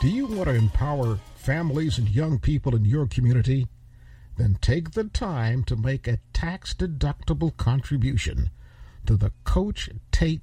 Do you want to empower families and young people in your community? Then take the time to make a tax deductible contribution to the Coach Tate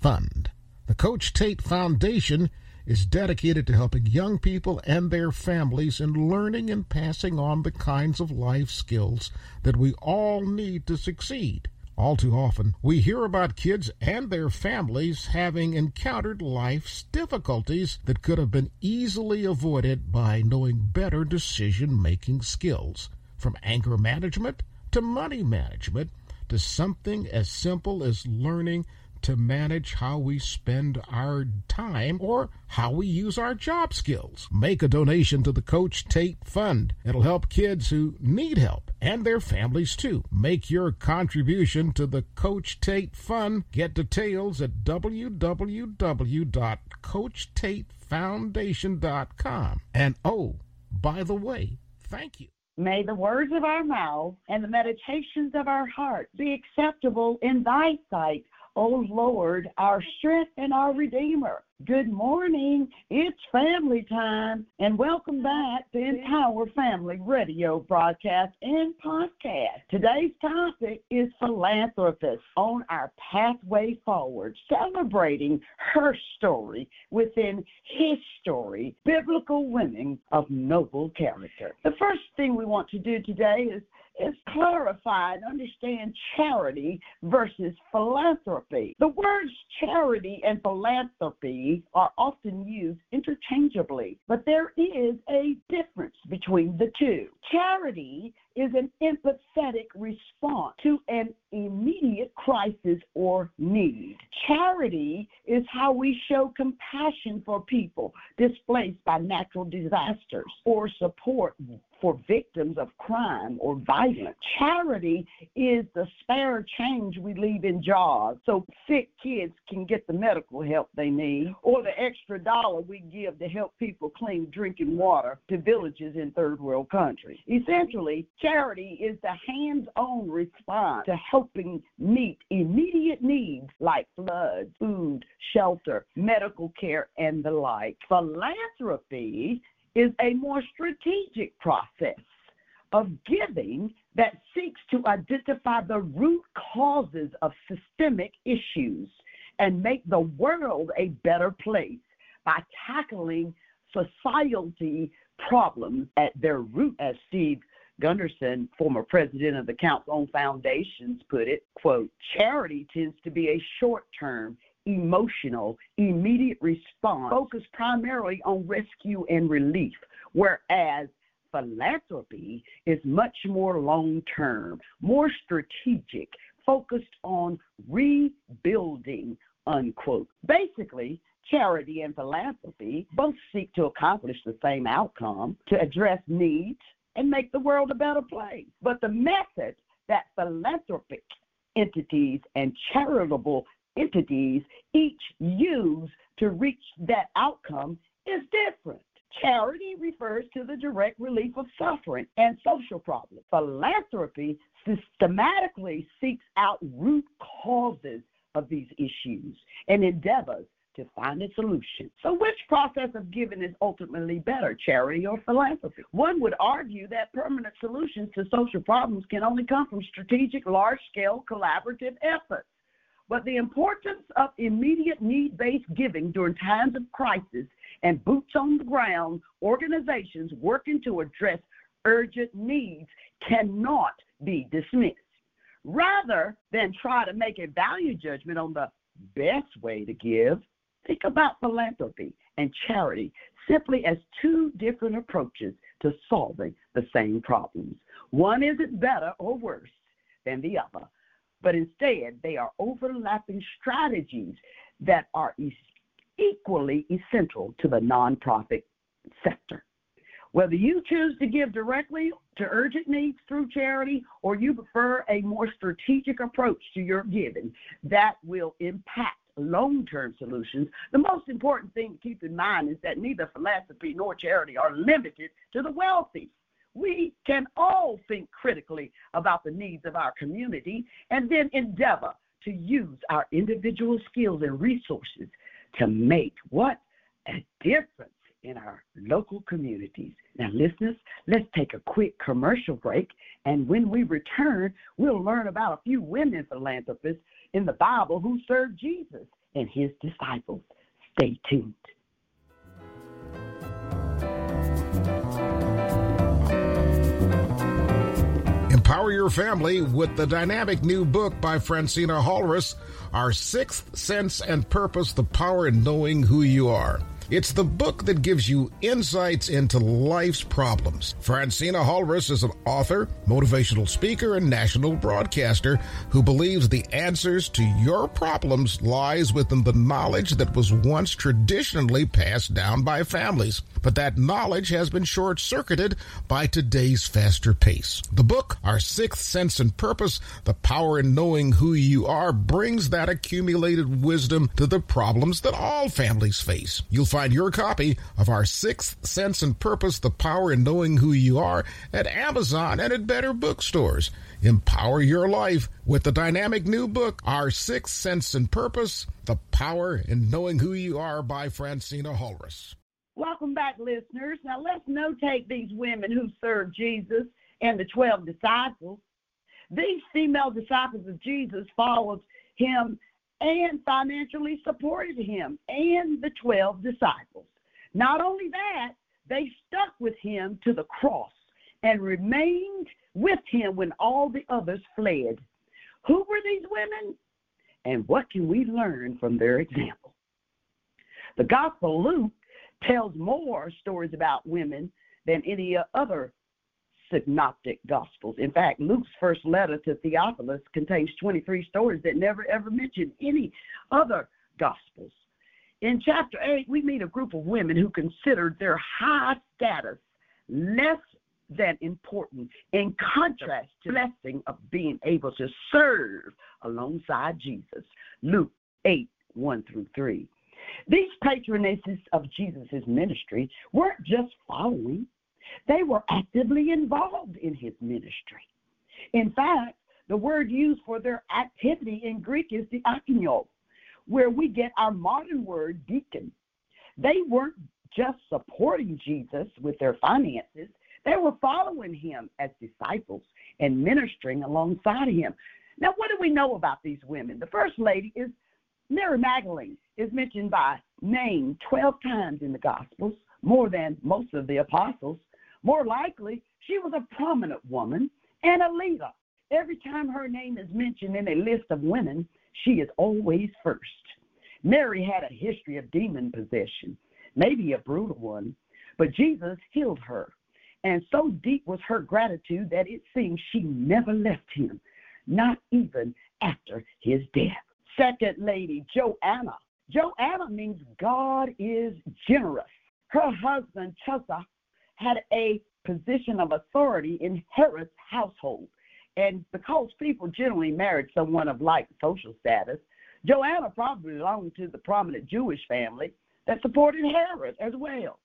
Fund. The Coach Tate Foundation is dedicated to helping young people and their families in learning and passing on the kinds of life skills that we all need to succeed. All too often, we hear about kids and their families having encountered life's difficulties that could have been easily avoided by knowing better decision making skills. From anger management to money management to something as simple as learning to manage how we spend our time or how we use our job skills. Make a donation to the Coach Tate Fund. It'll help kids who need help and their families too. Make your contribution to the Coach Tate Fund. Get details at www.coachtatefoundation.com. And oh, by the way, thank you. May the words of our mouth and the meditations of our heart be acceptable in thy sight, O Lord, our strength and our Redeemer. Good morning. It's family time, and welcome back to Empower Family Radio broadcast and podcast. Today's topic is philanthropists on our pathway forward, celebrating her story within his story, biblical women of noble character. The first thing we want to do today is is clarify and understand charity versus philanthropy. The words charity and philanthropy are often used interchangeably, but there is a difference between the two. Charity is an empathetic response to an immediate crisis or need. Charity is how we show compassion for people displaced by natural disasters or support for victims of crime or violence. Charity is the spare change we leave in jars so sick kids can get the medical help they need, or the extra dollar we give to help people clean drinking water to villages in third world countries. Essentially, charity is the hands on response to helping meet immediate needs like floods, food, shelter, medical care, and the like. Philanthropy is a more strategic process of giving that seeks to identify the root causes of systemic issues and make the world a better place by tackling society problems at their root, as Steve Gunderson, former president of the Council on Foundations, put it, quote, charity tends to be a short term, emotional, immediate response focused primarily on rescue and relief, whereas philanthropy is much more long term, more strategic, focused on rebuilding, unquote. Basically, charity and philanthropy both seek to accomplish the same outcome to address needs and make the world a better place. But the method that philanthropic entities and charitable entities each use to reach that outcome is different. Charity refers to the direct relief of suffering and social problems. Philanthropy systematically seeks out root causes of these issues and endeavors to find a solution. So, which process of giving is ultimately better, charity or philanthropy? One would argue that permanent solutions to social problems can only come from strategic, large scale, collaborative efforts. But the importance of immediate need based giving during times of crisis and boots on the ground organizations working to address urgent needs cannot be dismissed. Rather than try to make a value judgment on the best way to give, think about philanthropy and charity simply as two different approaches to solving the same problems. One isn't better or worse than the other, but instead they are overlapping strategies that are equally essential to the nonprofit sector. Whether you choose to give directly to urgent needs through charity or you prefer a more strategic approach to your giving that will impact long term solutions, the most important thing to keep in mind is that neither philanthropy nor charity are limited to the wealthy we can all think critically about the needs of our community and then endeavor to use our individual skills and resources to make what? A difference in our local communities. Now, listeners, let's take a quick commercial break, and when we return, we'll learn about a few women philanthropists in the Bible who served Jesus and his disciples. Stay tuned. Empower your family with the dynamic new book by Phrantceena Halres, Our Sixth Sense and Purpose The Power in Knowing Who You Are. It's the book that gives you insights into life's problems. Phrantceena Halres is an author, motivational speaker, and national broadcaster who believes the answers to your problems lies within the knowledge that was once traditionally passed down by families. But that knowledge has been short circuited by today's faster pace. The book, Our Sixth Sense and Purpose, The Power in Knowing Who You Are, brings that accumulated wisdom to the problems that all families face. You'll find your copy of Our Sixth Sense and Purpose, The Power in Knowing Who You Are at Amazon and at better bookstores. Empower your life with the dynamic new book, Our Sixth Sense and Purpose, The Power in Knowing Who You Are by Phrantceena Halres. Welcome back, listeners. Now let's notate these women who served Jesus and the 12 disciples. These female disciples of Jesus followed him and financially supported him and the 12 disciples. Not only that, they stuck with him to the cross and remained with him when all the others fled. Who were these women? And what can we learn from their example? The Gospel Luke tells more stories about women than any other synoptic gospels. In fact, Luke's first letter to Theophilus contains 23 stories that never ever mention any other gospels. In chapter 8, we meet a group of women who considered their high status less than important in contrast to the blessing of being able to serve alongside Jesus. Luke 8, 1 through 3. These patronesses of Jesus' ministry weren't just following, they were actively involved in his ministry. In fact, the word used for their activity in Greek is diakonio, where we get our modern word deacon. They weren't just supporting Jesus with their finances, they were following him as disciples and ministering alongside him. Now, what do we know about these women? The first lady is Mary Magdalene, is mentioned by name 12 times in the Gospels, more than most of the apostles. More likely, she was a prominent woman and a leader. Every time her name is mentioned in a list of women, she is always first. Mary had a history of demon possession, maybe a brutal one, but Jesus healed her. And so deep was her gratitude that it seems she never left him, not even after his death. Second lady, Joanna. Joanna means God is generous. Her husband, Chuza, had a position of authority in Herod's household. And because people generally married someone of like social status, Joanna probably belonged to the prominent Jewish family that supported Herod as well.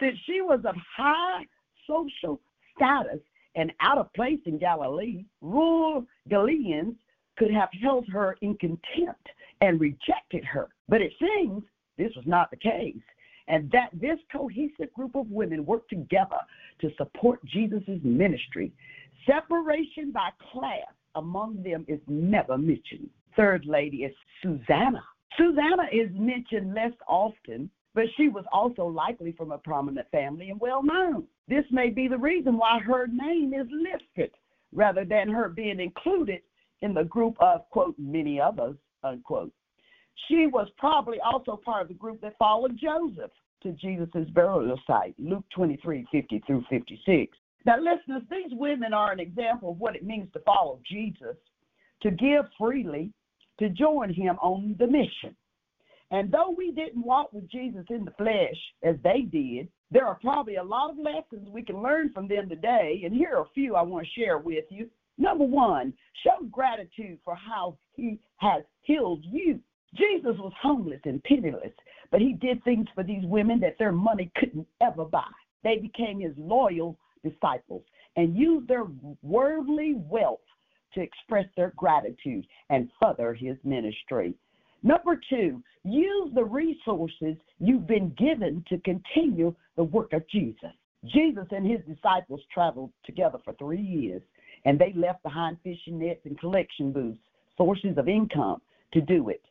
Since she was of high social status and out of place in Galilee, rural Galileans could have held her in contempt and rejected her. But it seems this was not the case and that this cohesive group of women worked together to support Jesus' ministry. Separation by class among them is never mentioned. Third lady is Susanna. Susanna is mentioned less often, but she was also likely from a prominent family and well known. This may be the reason why her name is listed rather than her being included in the group of, quote, many others, unquote. She was probably also part of the group that followed Joseph to Jesus' burial site, Luke 23 50 through 56. Now, listeners, these women are an example of what it means to follow Jesus, to give freely, to join him on the mission. And though we didn't walk with Jesus in the flesh as they did, there are probably a lot of lessons we can learn from them today. And here are a few I want to share with you. Number one, show gratitude for how he has healed you. Jesus was homeless and penniless, but he did things for these women that their money couldn't ever buy. They became his loyal disciples and used their worldly wealth to express their gratitude and further his ministry. Number two, use the resources you've been given to continue the work of Jesus. Jesus and his disciples traveled together for three years, and they left behind fishing nets and collection booths, sources of income, to do it.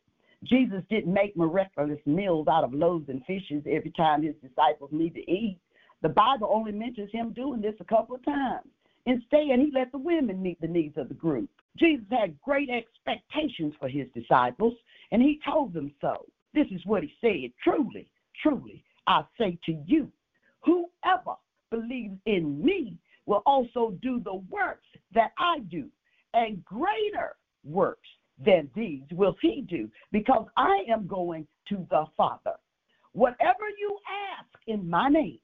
Jesus didn't make miraculous meals out of loaves and fishes every time his disciples need to eat. The Bible only mentions him doing this a couple of times. Instead, he let the women meet the needs of the group. Jesus had great expectations for his disciples, and he told them so. This is what he said Truly, truly, I say to you, whoever believes in me will also do the works that I do, and greater works than these will he do, because I am going to the Father. Whatever you ask in my name,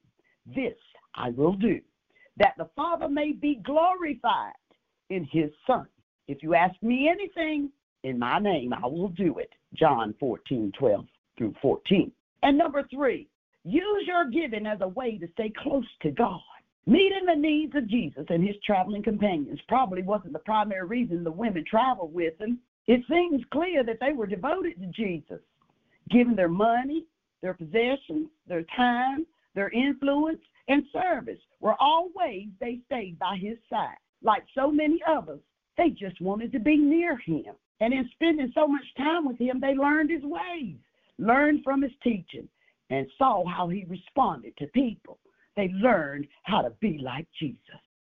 this I will do, that the Father may be glorified in his Son. If you ask me anything in my name, I will do it. John 14, 12 through 14. And number three, use your giving as a way to stay close to God. Meeting the needs of Jesus and his traveling companions probably wasn't the primary reason the women traveled with him. It seems clear that they were devoted to Jesus, giving their money, their possessions, their time, their influence, and service were all ways they stayed by his side. Like so many others, they just wanted to be near him. And in spending so much time with him, they learned his ways, learned from his teaching, and saw how he responded to people. They learned how to be like Jesus.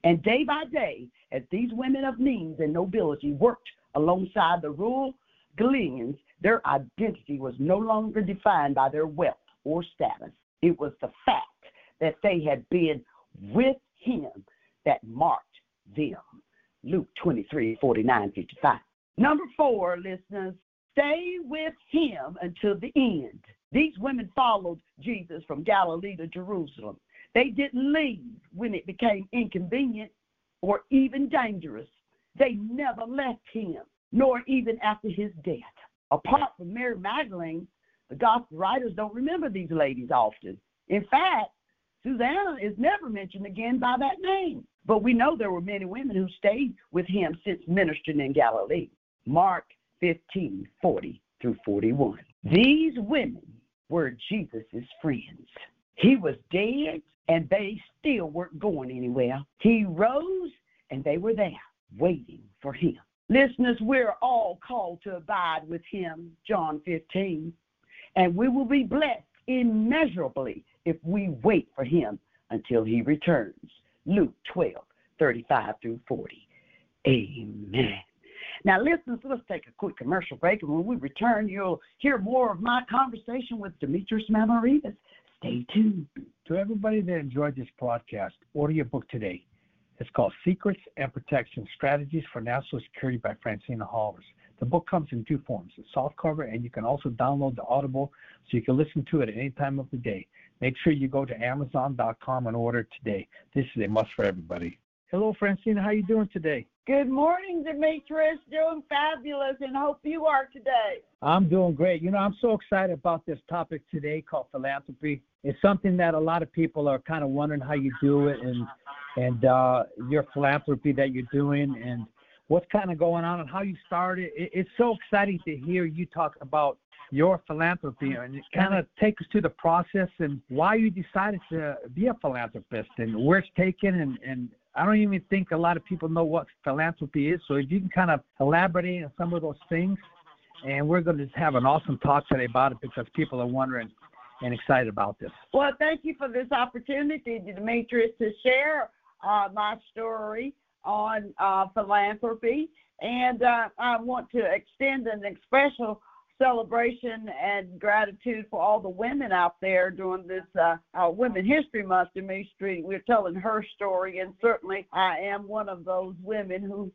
And day by day, as these women of means and nobility worked alongside the rural Galileans, their identity was no longer defined by their wealth or status. It was the fact that they had been with him that marked them. Luke 23, 49, 55. Number four, listeners, stay with him until the end. These women followed Jesus from Galilee to Jerusalem. They didn't leave when it became inconvenient or even dangerous. They never left him, nor even after his death. Apart from Mary Magdalene, the gospel writers don't remember these ladies often. In fact, Susanna is never mentioned again by that name. But we know there were many women who stayed with him since ministering in Galilee. Mark 15, 40 through 41. These women were Jesus' friends. He was dead and they still weren't going anywhere. He rose and they were there waiting for him. Listeners, we're all called to abide with him, John 15, and we will be blessed immeasurably if we wait for him until he returns. Luke 12, 35 through 40. Amen. Now, listeners, let's take a quick commercial break, and when we return, you'll hear more of my conversation with Demetrius Mamaritas. Stay tuned. To everybody that enjoyed this podcast, order your book today. It's called Secrets and Protection Strategies for National Security by Phrantceena Halres. The book comes in two forms a soft cover, and you can also download the Audible so you can listen to it at any time of the day. Make sure you go to Amazon.com and order today. This is a must for everybody. Hello, Phrantceena. How are you doing today? Good morning, Demetrius. Doing fabulous, and hope you are today. I'm doing great. You know, I'm so excited about this topic today called philanthropy. It's something that a lot of people are kind of wondering how you do it, and and uh, your philanthropy that you're doing, and what's kind of going on, and how you started. It, it's so exciting to hear you talk about your philanthropy and kind of take us to the process and why you decided to be a philanthropist and where it's taken and, and I don't even think a lot of people know what philanthropy is. So if you can kind of elaborate on some of those things, and we're going to have an awesome talk today about it because people are wondering and excited about this. Well, thank you for this opportunity, Demetrius, to share uh, my story on uh, philanthropy. And uh, I want to extend an special celebration and gratitude for all the women out there during this uh, uh, Women History Month. Demetri, we're telling her story, and certainly I am one of those women who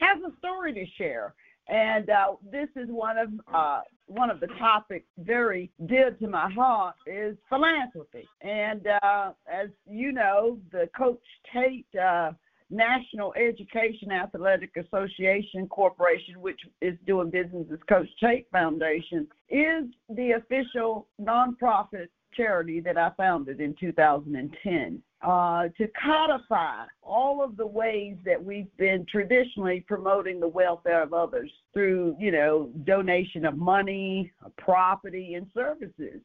has a story to share. And uh, this is one of uh, one of the topics very dear to my heart is philanthropy. And uh, as you know, the Coach Tate uh, National Education Athletic Association Corporation, which is doing business as Coach Tate Foundation, is the official nonprofit charity that I founded in 2010 uh, to codify all of the ways that we've been traditionally promoting the welfare of others through, you know, donation of money, property, and services.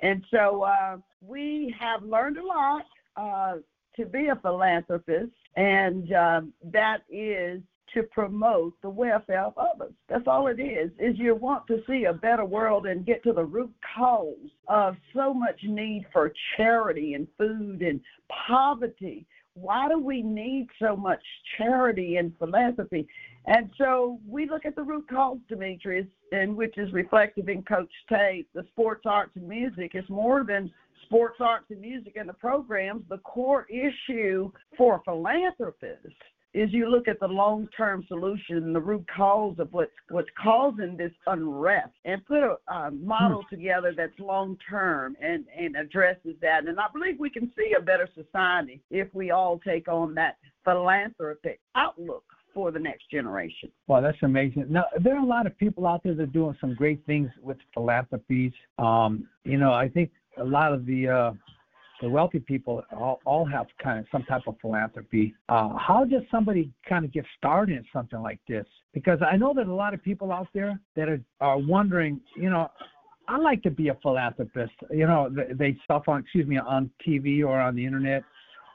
And so uh, we have learned a lot uh, to be a philanthropist, and um, that is to promote the welfare of others. That's all it is. Is you want to see a better world and get to the root cause of so much need for charity and food and poverty. Why do we need so much charity and philanthropy? And so we look at the root cause, Demetrius, and which is reflective in Coach Tate. The sports, arts, and music is more than sports, arts, and music and the programs. The core issue for philanthropists is you look at the long-term solution, the root cause of what's what's causing this unrest, and put a, a model hmm. together that's long-term and and addresses that. And I believe we can see a better society if we all take on that philanthropic outlook for the next generation. Wow, that's amazing. Now, there are a lot of people out there that are doing some great things with philanthropies. Um, you know, I think a lot of the uh, the wealthy people all, all have kind of some type of philanthropy. Uh, how does somebody kind of get started in something like this? Because I know that a lot of people out there that are, are wondering, you know, I like to be a philanthropist. You know, they, they stuff on, excuse me, on TV or on the internet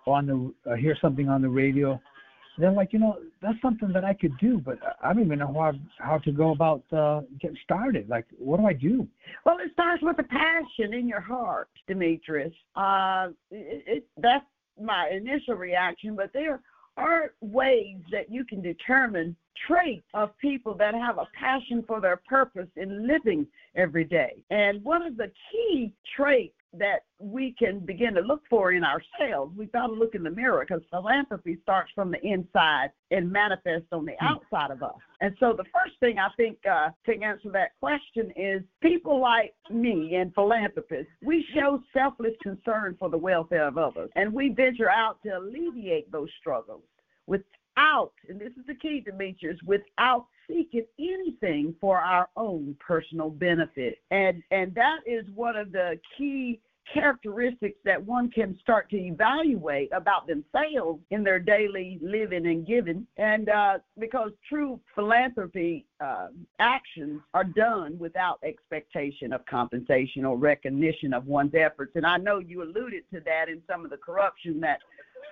or on the uh, hear something on the radio they're like, you know, that's something that I could do, but I don't even know how how to go about uh, getting started. Like, what do I do? Well, it starts with a passion in your heart, Demetrius. Uh, it, it, that's my initial reaction, but there are ways that you can determine traits of people that have a passion for their purpose in living every day. And one of the key traits that we can begin to look for in ourselves. We've got to look in the mirror because philanthropy starts from the inside and manifests on the hmm. outside of us. And so the first thing I think uh, to answer that question is people like me and philanthropists, we show selfless concern for the welfare of others, and we venture out to alleviate those struggles without, and this is the key, Demetrius, without seeking anything for our own personal benefit. And and that is one of the key characteristics that one can start to evaluate about themselves in their daily living and giving. And uh, because true philanthropy uh, actions are done without expectation of compensation or recognition of one's efforts. And I know you alluded to that in some of the corruption that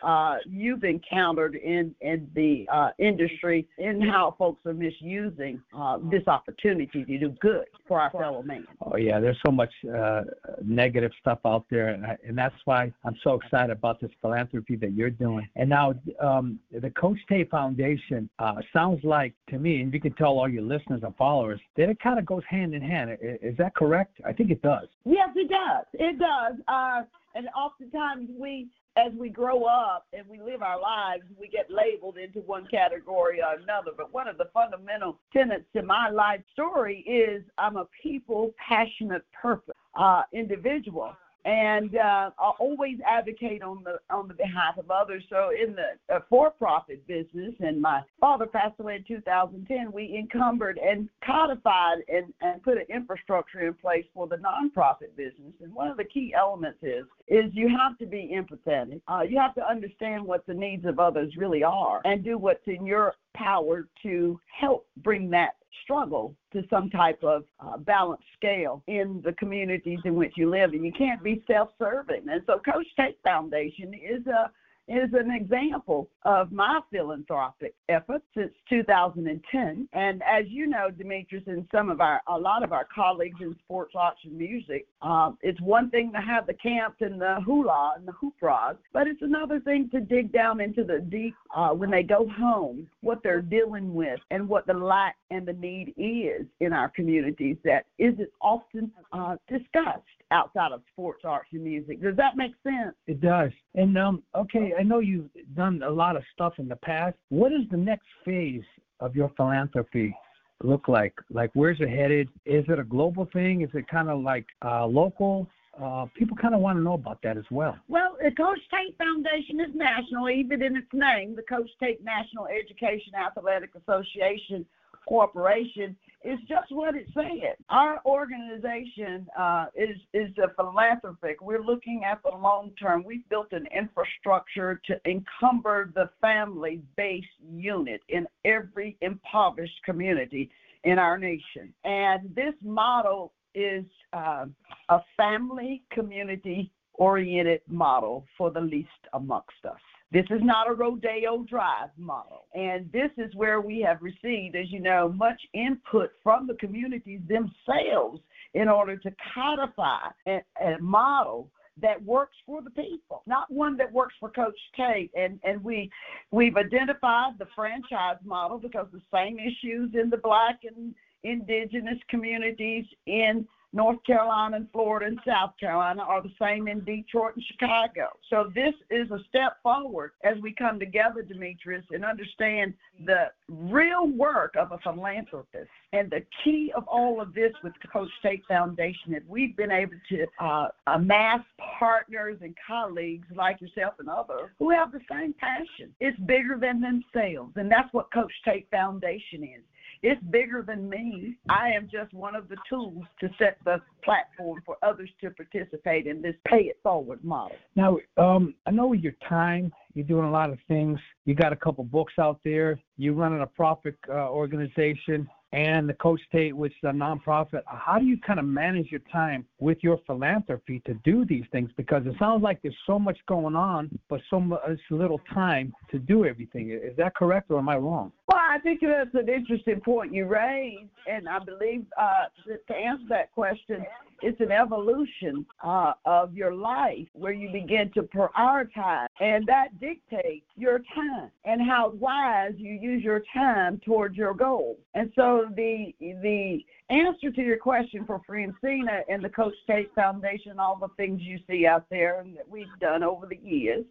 uh, you've encountered in in the uh, industry in how folks are misusing uh, this opportunity to do good for our fellow man. Oh yeah, there's so much uh, negative stuff out there, and, I, and that's why I'm so excited about this philanthropy that you're doing. And now um, the Coach Tate Foundation uh, sounds like to me, and you can tell all your listeners and followers that it kind of goes hand in hand. Is that correct? I think it does. Yes, it does. It does. Uh, and oftentimes we as we grow up and we live our lives, we get labeled into one category or another. But one of the fundamental tenets to my life story is I'm a people passionate purpose uh, individual and uh, I always advocate on the on the behalf of others. So in the uh, for-profit business, and my father passed away in 2010, we encumbered and codified and, and put an infrastructure in place for the nonprofit business. And one of the key elements is is you have to be empathetic. Uh, you have to understand what the needs of others really are, and do what's in your power to help bring that struggle to some type of uh, balanced scale in the communities in which you live. And you can't be self serving. And so, Coach Tate Foundation is a is an example of my philanthropic efforts since 2010. And as you know, Demetrius, and some of our, a lot of our colleagues in sports, arts, and music, um, it's one thing to have the camps and the hula and the hoopras, but it's another thing to dig down into the deep uh, when they go home, what they're dealing with and what the lack and the need is in our communities that isn't often uh, discussed outside of sports, arts, and music. Does that make sense? It does. And um, okay, I know you've done a lot of stuff in the past. What is the next phase of your philanthropy look like? Like, where's it headed? Is it a global thing? Is it kind of like uh, local? Uh, people kind of want to know about that as well. Well, the Coach Tate Foundation is national, even in its name. The Coach Tate National Education Athletic Association Corporation is just what it said. Our organization uh, is is a philanthropic. We're looking at the long term. We've built an infrastructure to encumber the family-based unit in every impoverished community in our nation. And this model is uh, a family community oriented model for the least amongst us. This is not a rodeo drive model. And this is where we have received, as you know, much input from the communities themselves in order to codify a, a model that works for the people, not one that works for Coach Tate. And and we we've identified the franchise model because the same issues in the black and indigenous communities in North Carolina and Florida and South Carolina are the same in Detroit and Chicago. So this is a step forward as we come together, Demetrius, and understand the real work of a philanthropist. And the key of all of this with the Coach Tate Foundation is we've been able to uh, amass partners and colleagues like yourself and others who have the same passion. It's bigger than themselves, and that's what Coach Tate Foundation is. It's bigger than me. I am just one of the tools to set the platform for others to participate in this pay it forward model. Now, um, I know your time, you're doing a lot of things. You got a couple books out there. You're running a profit uh, organization and the Coach Tate, which is a nonprofit. How do you kind of manage your time with your philanthropy to do these things? Because it sounds like there's so much going on, but so much little time to do everything. Is that correct, or am I wrong? Well, I think that's an interesting point you raised, and I believe uh, to answer that question, it's an evolution uh, of your life where you begin to prioritize, and that dictates your time and how wise you use your time towards your goal. And so the the answer to your question for Phrantceena and the Coach Tate Foundation, all the things you see out there and that we've done over the years,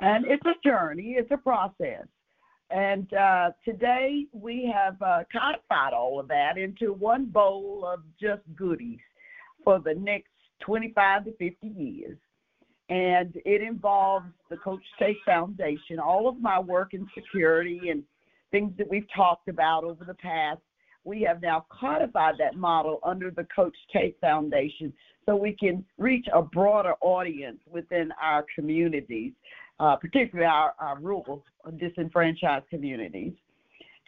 and it's a journey, it's a process. And uh, today we have uh, codified all of that into one bowl of just goodies for the next 25 to 50 years. And it involves the Coach Tate Foundation, all of my work in security and things that we've talked about over the past. We have now codified that model under the Coach Tate Foundation so we can reach a broader audience within our communities, uh, particularly our, our rural disenfranchised communities.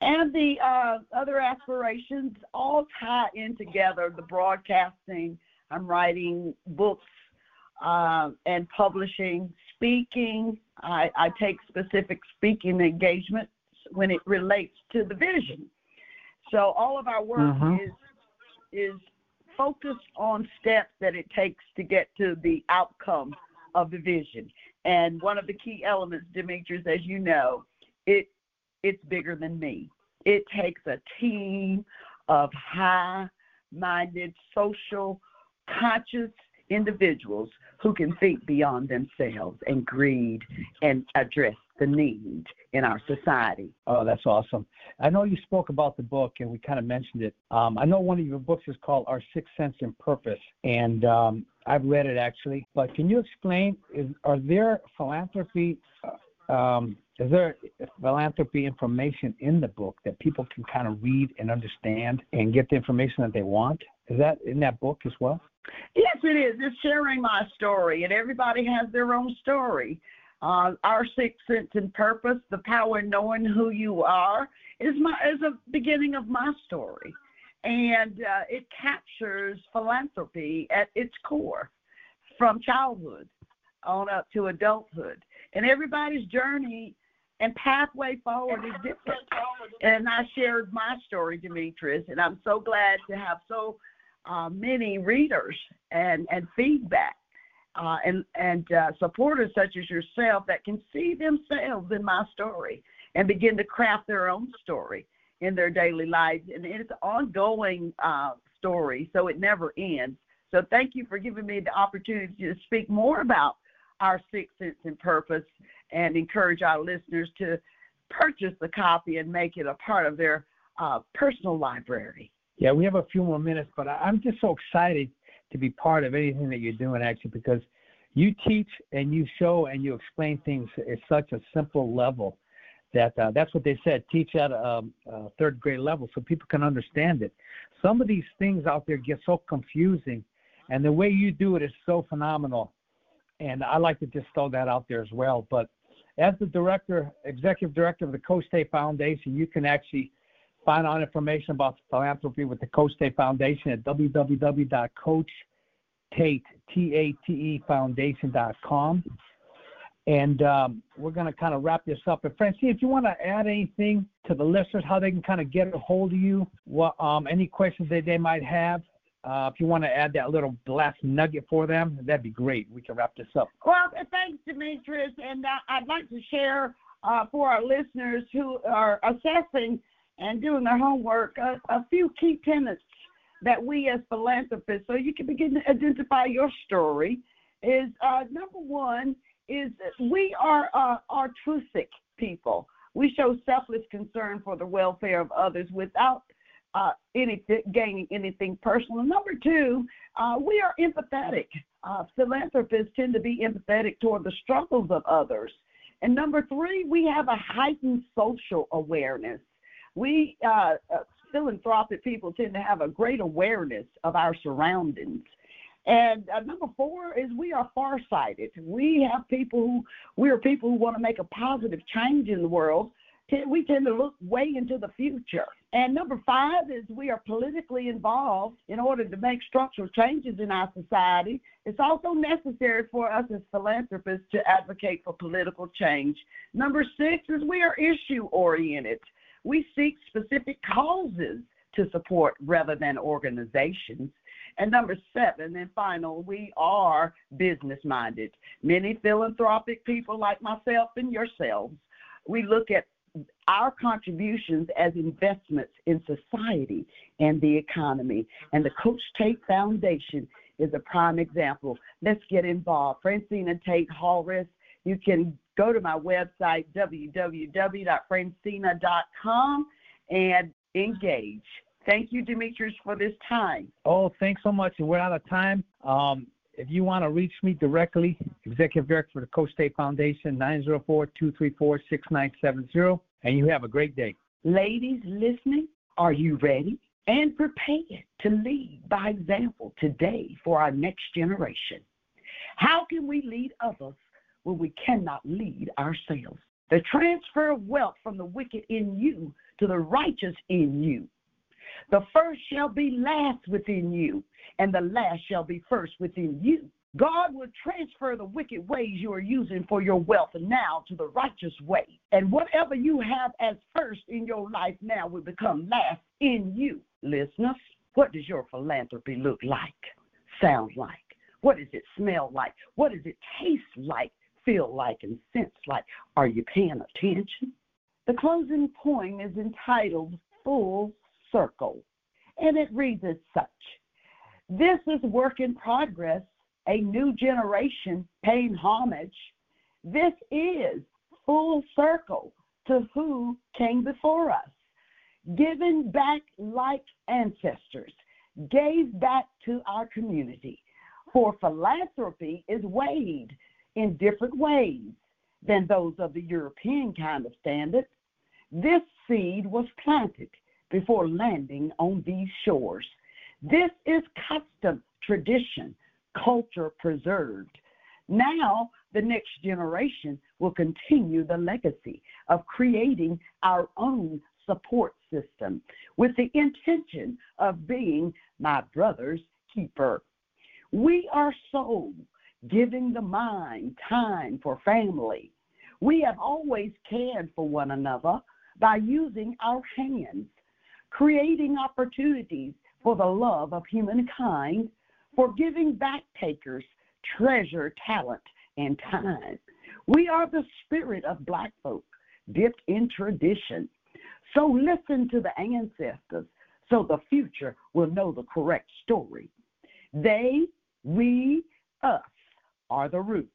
And the uh, other aspirations all tie in together the broadcasting. I'm writing books uh, and publishing speaking. I, I take specific speaking engagements when it relates to the vision so all of our work uh-huh. is is focused on steps that it takes to get to the outcome of the vision and one of the key elements demetrius as you know it it's bigger than me. It takes a team of high minded, social, conscious individuals who can think beyond themselves and greed and address the need in our society. Oh, that's awesome. I know you spoke about the book and we kind of mentioned it. Um, I know one of your books is called Our Sixth Sense and Purpose, and um, I've read it actually. But can you explain, is, are there philanthropy uh, um, is there philanthropy information in the book that people can kind of read and understand and get the information that they want? Is that in that book as well? Yes, it is. It's sharing my story, and everybody has their own story. Uh, our sixth sense and purpose, the power in knowing who you are, is my is a beginning of my story, and uh, it captures philanthropy at its core, from childhood on up to adulthood, and everybody's journey and pathway forward is different. And I shared my story, Demetrius, and I'm so glad to have so uh, many readers and, and feedback uh, and, and uh, supporters such as yourself that can see themselves in my story and begin to craft their own story in their daily lives. And it's an ongoing uh, story, so it never ends. So thank you for giving me the opportunity to speak more about our sixth sense and purpose and encourage our listeners to purchase the copy and make it a part of their uh, personal library. Yeah, we have a few more minutes, but I'm just so excited to be part of anything that you're doing, actually, because you teach and you show and you explain things at such a simple level that uh, that's what they said. Teach at a, um, a third grade level so people can understand it. Some of these things out there get so confusing, and the way you do it is so phenomenal. And I like to just throw that out there as well. But as the director, executive director of the Coach Tate Foundation, you can actually find out information about philanthropy with the Coach Tate Foundation at www.coachtate, Foundation.com. And um, we're going to kind of wrap this up. And Francine, if you want to add anything to the listeners, how they can kind of get a hold of you, what, um, any questions that they might have, uh, if you want to add that little last nugget for them, that'd be great. We can wrap this up. Well, thanks, Demetrius. And uh, I'd like to share uh, for our listeners who are assessing and doing their homework a, a few key tenets that we as philanthropists, so you can begin to identify your story, is uh, number one is we are uh, altruistic people. We show selfless concern for the welfare of others without uh, anything, gaining anything personal. Number two, uh, we are empathetic. Uh, philanthropists tend to be empathetic toward the struggles of others. And number three, we have a heightened social awareness. We uh, uh, philanthropic people tend to have a great awareness of our surroundings. And uh, number four is we are farsighted. We have people who we are people who want to make a positive change in the world. We tend to look way into the future. And number five is we are politically involved in order to make structural changes in our society. It's also necessary for us as philanthropists to advocate for political change. Number six is we are issue oriented. We seek specific causes to support rather than organizations. And number seven and final, we are business minded. Many philanthropic people like myself and yourselves, we look at our contributions as investments in society and the economy. And the Coach Tate Foundation is a prime example. Let's get involved. Phrantceena Tate Hallrist, you can go to my website, www.phrantceena.com, and engage. Thank you, Demetrius, for this time. Oh, thanks so much. We're out of time. Um, if you want to reach me directly, Executive Director for the Coach Tate Foundation, 904-234-6970, and you have a great day. Ladies listening, are you ready and prepared to lead by example today for our next generation? How can we lead others when we cannot lead ourselves? The transfer of wealth from the wicked in you to the righteous in you the first shall be last within you, and the last shall be first within you. God will transfer the wicked ways you are using for your wealth now to the righteous way. And whatever you have as first in your life now will become last in you. Listeners, what does your philanthropy look like, sound like? What does it smell like? What does it taste like, feel like, and sense like? Are you paying attention? The closing poem is entitled Full circle. And it reads as such This is work in progress, a new generation paying homage. This is full circle to who came before us, giving back like ancestors, gave back to our community. For philanthropy is weighed in different ways than those of the European kind of standard. This seed was planted before landing on these shores. This is custom, tradition, culture preserved. Now, the next generation will continue the legacy of creating our own support system with the intention of being my brother's keeper. We are so giving the mind time for family. We have always cared for one another by using our hands creating opportunities for the love of humankind, for giving back takers treasure, talent, and time. We are the spirit of black folk, dipped in tradition. So listen to the ancestors so the future will know the correct story. They, we, us are the root,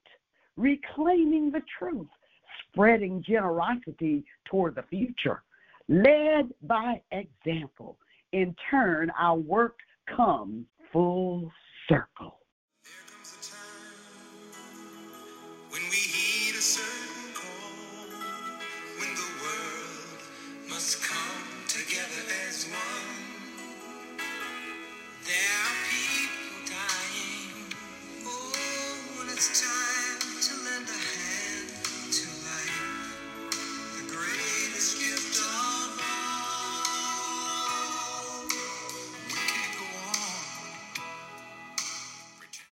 reclaiming the truth, spreading generosity toward the future led by example. In turn, our work comes full circle.